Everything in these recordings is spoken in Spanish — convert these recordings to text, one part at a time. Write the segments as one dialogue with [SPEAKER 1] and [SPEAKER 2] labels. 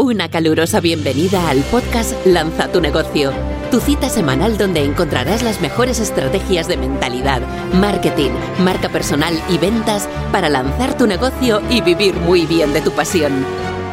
[SPEAKER 1] Una calurosa bienvenida al podcast Lanza tu negocio, tu cita semanal donde encontrarás las mejores estrategias de mentalidad, marketing, marca personal y ventas para lanzar tu negocio y vivir muy bien de tu pasión.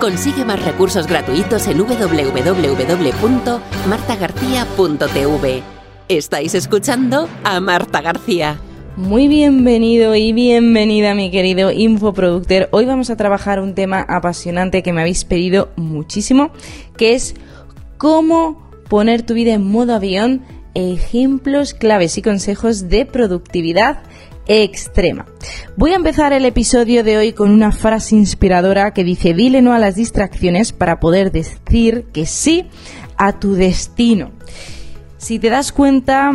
[SPEAKER 1] Consigue más recursos gratuitos en www.martagarcía.tv. Estáis escuchando a Marta García.
[SPEAKER 2] Muy bienvenido y bienvenida mi querido infoproductor. Hoy vamos a trabajar un tema apasionante que me habéis pedido muchísimo, que es cómo poner tu vida en modo avión, ejemplos, claves y consejos de productividad extrema. Voy a empezar el episodio de hoy con una frase inspiradora que dice, dile no a las distracciones para poder decir que sí a tu destino. Si te das cuenta,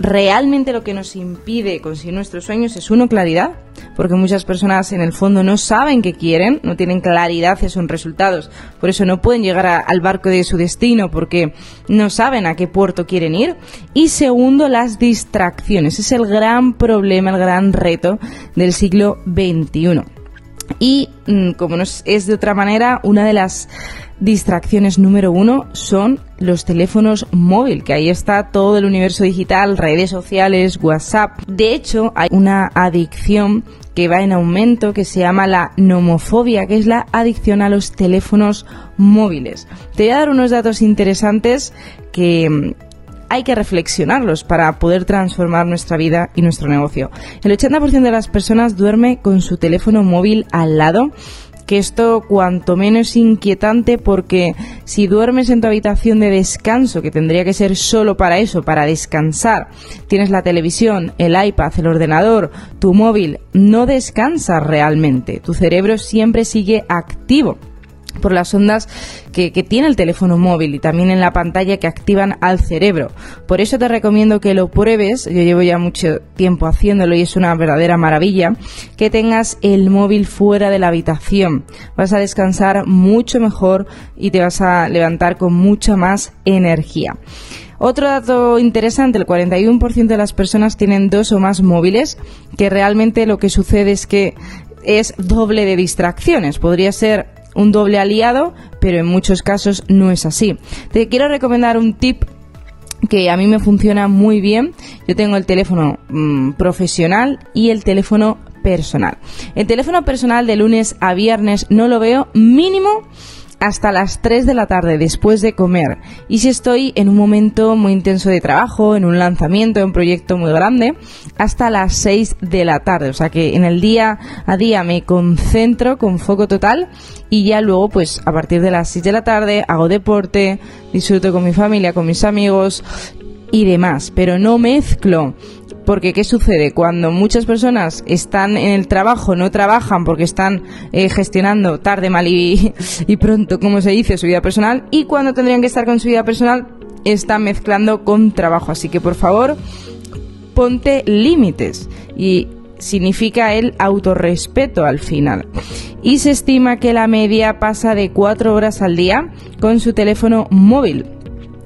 [SPEAKER 2] realmente lo que nos impide conseguir nuestros sueños es uno, claridad, porque muchas personas en el fondo no saben qué quieren, no tienen claridad hacia sus resultados, por eso no pueden llegar al barco de su destino porque no saben a qué puerto quieren ir. Y segundo, las distracciones, es el gran problema, el gran reto del siglo XXI. Y mm, como no es de otra manera, una de las distracciones número uno son los teléfonos móviles, que ahí está todo el universo digital, redes sociales, WhatsApp. De hecho, hay una adicción que va en aumento que se llama la nomofobia, que es la adicción a los teléfonos móviles. Te voy a dar unos datos interesantes que mm, hay que reflexionarlos para poder transformar nuestra vida y nuestro negocio. El 80% de las personas duerme con su teléfono móvil al lado que esto cuanto menos inquietante porque si duermes en tu habitación de descanso, que tendría que ser solo para eso, para descansar, tienes la televisión, el iPad, el ordenador, tu móvil, no descansas realmente, tu cerebro siempre sigue activo por las ondas que, tiene el teléfono móvil y también en la pantalla que activan al cerebro. Por eso te recomiendo que lo pruebes, yo llevo ya mucho tiempo haciéndolo y es una verdadera maravilla, que tengas el móvil fuera de la habitación. Vas a descansar mucho mejor y te vas a levantar con mucha más energía. Otro dato interesante, el 41% de las personas tienen dos o más móviles, que realmente lo que sucede es que es doble de distracciones. Podría ser un doble aliado, pero en muchos casos no es así. Te quiero recomendar un tip que a mí me funciona muy bien. Yo tengo el teléfono mm, profesional y el teléfono personal. El teléfono personal de lunes a viernes no lo veo mínimo hasta las 3 de la tarde después de comer. Y si estoy en un momento muy intenso de trabajo, en un lanzamiento, en un proyecto muy grande, hasta las 6 de la tarde. O sea que en el día a día me concentro con foco total y ya luego pues a partir de las 6 de la tarde hago deporte, disfruto con mi familia, con mis amigos y demás. Pero no mezclo porque ¿qué sucede? Cuando muchas personas están en el trabajo, no trabajan porque están eh, gestionando tarde, mal y, y pronto, como se dice, su vida personal, y cuando tendrían que estar con su vida personal, están mezclando con trabajo. Así que por favor, ponte límites. Y significa el autorrespeto al final. Y se estima que la media pasa de cuatro horas al día con su teléfono móvil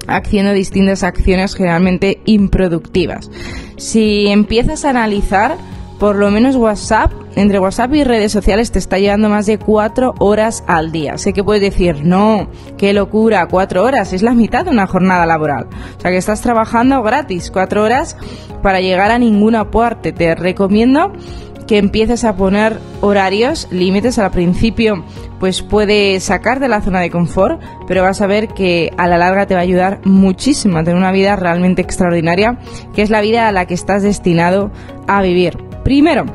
[SPEAKER 2] haciendo distintas acciones generalmente improductivas. Si empiezas a analizar, por lo menos WhatsApp, entre WhatsApp y redes sociales te está llevando más de cuatro horas al día. Sé que puedes decir, no, qué locura, cuatro horas, es la mitad de una jornada laboral. O sea que estás trabajando gratis cuatro horas para llegar a ninguna parte. Te recomiendo que empieces a poner horarios, límites al principio, pues puede sacar de la zona de confort, pero vas a ver que a la larga te va a ayudar muchísimo a tener una vida realmente extraordinaria, que es la vida a la que estás destinado a vivir. Primero,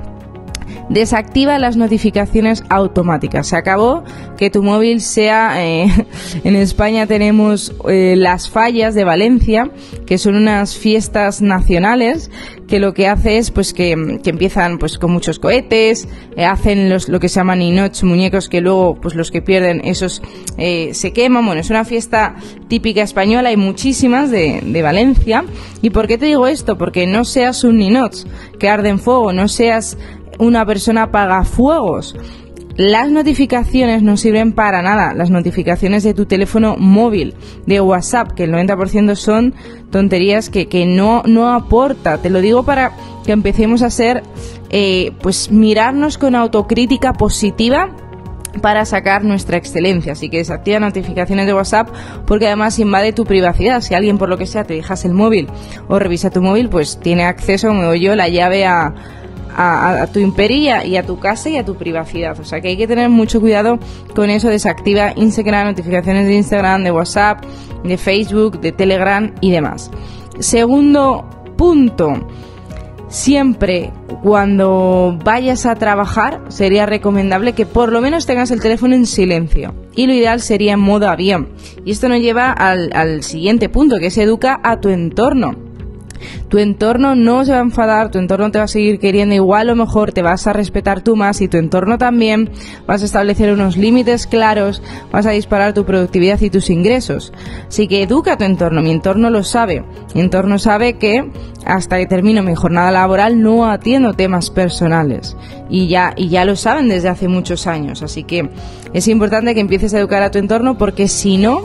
[SPEAKER 2] desactiva las notificaciones automáticas. Se acabó que tu móvil sea, eh, en España tenemos eh, las fallas de Valencia, que son unas fiestas nacionales que lo que hace es pues que, empiezan pues con muchos cohetes, eh, hacen los, lo que se llaman inots, muñecos que luego pues los que pierden esos se queman. Bueno, es una fiesta típica española, hay muchísimas de, de Valencia. ¿Y por qué te digo esto? Porque no seas un ninots que arde en fuego, no seas una persona apaga fuegos. Las notificaciones no sirven para nada. Las notificaciones de tu teléfono móvil, de WhatsApp, que el 90% son tonterías que, que, no, no aporta. Te lo digo para que empecemos a ser, eh, pues mirarnos con autocrítica positiva para sacar nuestra excelencia. Así que desactiva notificaciones de WhatsApp porque además invade tu privacidad. Si alguien por lo que sea te dejas el móvil o revisa tu móvil, pues tiene acceso, como digo yo, la llave a, a, tu imperio y a, tu casa y a tu privacidad. O sea que hay que tener mucho cuidado con eso. Desactiva Instagram, notificaciones de Instagram, de WhatsApp, de Facebook, de Telegram y demás. Segundo punto siempre cuando vayas a trabajar sería recomendable que por lo menos tengas el teléfono en silencio y lo ideal sería en modo avión. Y esto nos lleva al, al siguiente punto, que es educa a tu entorno tu entorno no se va a enfadar, tu entorno te va a seguir queriendo igual o mejor, te vas a respetar tú más y tu entorno también, vas a establecer unos límites claros, vas a disparar tu productividad y tus ingresos. Así que educa a tu entorno, mi entorno lo sabe, mi entorno sabe que hasta que termino mi jornada laboral no atiendo temas personales. Y ya, y ya lo saben desde hace muchos años, así que es importante que empieces a educar a tu entorno porque si no,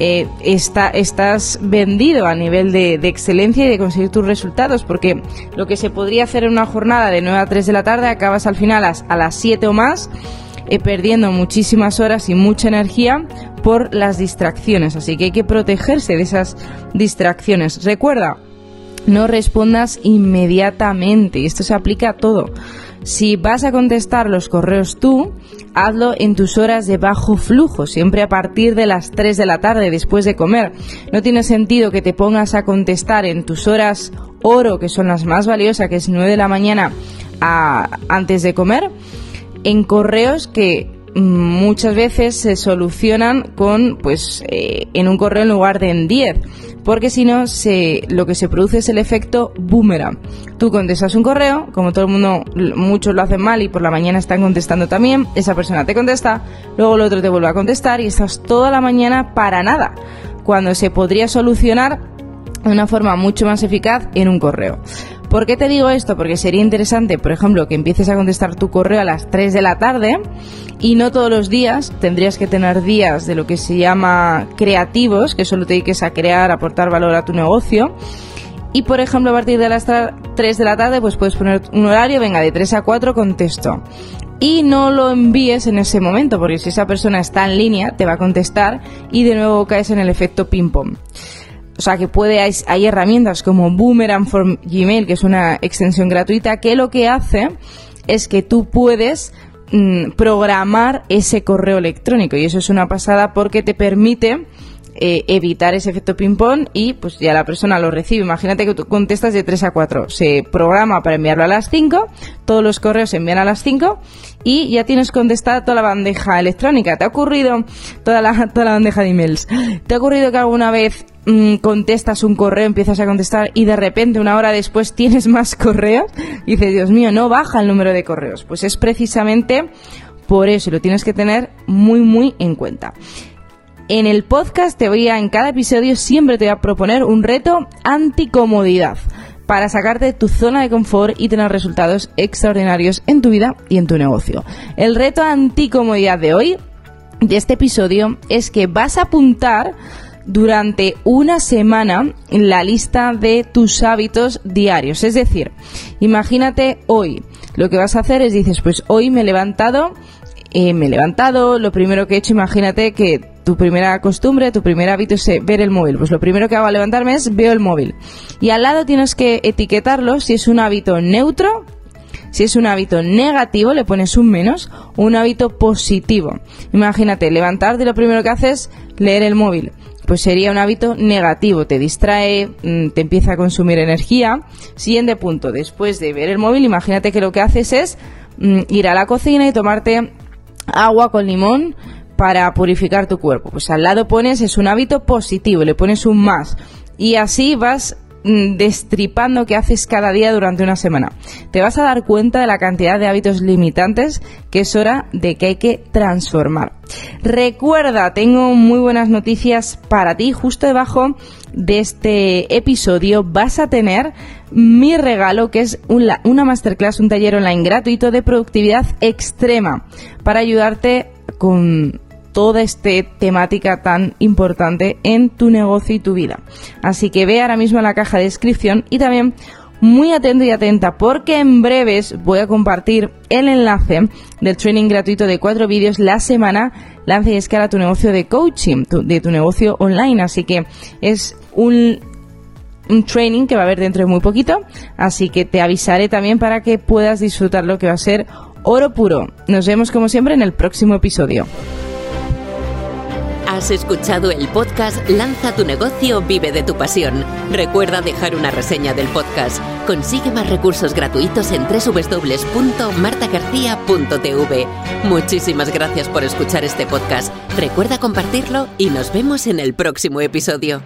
[SPEAKER 2] eh, estás vendido a nivel de, excelencia y de conseguir tus resultados, porque lo que se podría hacer en una jornada de 9 a 3 de la tarde, acabas al final a, las 7 o más, eh, perdiendo muchísimas horas y mucha energía por las distracciones. Así que hay que protegerse de esas distracciones. Recuerda, no respondas inmediatamente, esto se aplica a todo. Si vas a contestar los correos tú, hazlo en tus horas de bajo flujo, siempre a partir de las 3 de la tarde después de comer. No tiene sentido que te pongas a contestar en tus horas oro, que son las más valiosas, que es 9 de la mañana antes de comer, en correos que muchas veces se solucionan con pues eh, en un correo en lugar de en 10 porque si no se, lo que se produce es el efecto boomerang. Tú contestas un correo como todo el mundo muchos lo hacen mal y por la mañana están contestando también esa persona te contesta luego el otro te vuelve a contestar y estás toda la mañana para nada cuando se podría solucionar de una forma mucho más eficaz en un correo ¿Por qué te digo esto? Porque sería interesante, por ejemplo, que empieces a contestar tu correo a las 3 de la tarde y no todos los días, tendrías que tener días de lo que se llama creativos, que solo te dediques a crear, aportar valor a tu negocio. Y por ejemplo, a partir de las 3 de la tarde, pues puedes poner un horario, venga, de 3 a 4 contesto. Y no lo envíes en ese momento, porque si esa persona está en línea, te va a contestar y de nuevo caes en el efecto ping-pong. O sea, que puede, hay, herramientas como Boomerang for Gmail, que es una extensión gratuita, que lo que hace es que tú puedes mm, programar ese correo electrónico. Y eso es una pasada porque te permite eh, evitar ese efecto ping-pong y pues ya la persona lo recibe. Imagínate que tú contestas de 3 a 4. Se programa para enviarlo a las 5, todos los correos se envían a las 5 y ya tienes contestada toda la bandeja electrónica. ¿Te ha ocurrido toda la, toda la bandeja de emails? ¿Te ha ocurrido que alguna vez mm, contestas un correo, empiezas a contestar y de repente una hora después tienes más correos? Y dices, Dios mío, no baja el número de correos. Pues es precisamente por eso y lo tienes que tener muy, muy en cuenta. En el podcast te voy a, en cada episodio siempre te voy a proponer un reto anticomodidad para sacarte de tu zona de confort y tener resultados extraordinarios en tu vida y en tu negocio. El reto anticomodidad de hoy, de este episodio, es que vas a apuntar durante una semana la lista de tus hábitos diarios. Es decir, imagínate hoy, lo que vas a hacer es dices, pues hoy me he levantado, eh, me he levantado, lo primero que he hecho, imagínate que tu primera costumbre, tu primer hábito es eh, ver el móvil. Pues lo primero que hago al levantarme es veo el móvil. Y al lado tienes que etiquetarlo si es un hábito neutro, si es un hábito negativo, le pones un menos, un hábito positivo. Imagínate, levantarte lo primero que haces, leer el móvil. Pues sería un hábito negativo, te distrae, mm, te empieza a consumir energía. Siguiente punto, después de ver el móvil, imagínate que lo que haces es mm, ir a la cocina y tomarte agua con limón para purificar tu cuerpo. Pues al lado pones es un hábito positivo, le pones un más. Y así vas destripando que haces cada día durante una semana. Te vas a dar cuenta de la cantidad de hábitos limitantes que es hora de que hay que transformar. Recuerda, tengo muy buenas noticias para ti. Justo debajo de este episodio vas a tener mi regalo que es una, una masterclass, un taller online gratuito de productividad extrema para ayudarte con toda esta temática tan importante en tu negocio y tu vida. Así que ve ahora mismo en la caja de descripción y también muy atento y atenta porque en breves voy a compartir el enlace del training gratuito de cuatro vídeos la semana Lanza y escala tu negocio de coaching, de tu negocio online. Así que es un un training que va a haber dentro de muy poquito, así que te avisaré también para que puedas disfrutar lo que va a ser oro puro. Nos vemos como siempre en el próximo episodio.
[SPEAKER 1] Has escuchado el podcast Lanza tu negocio, vive de tu pasión. Recuerda dejar una reseña del podcast. Consigue más recursos gratuitos en www.martagarcía.tv. Muchísimas gracias por escuchar este podcast. Recuerda compartirlo y nos vemos en el próximo episodio.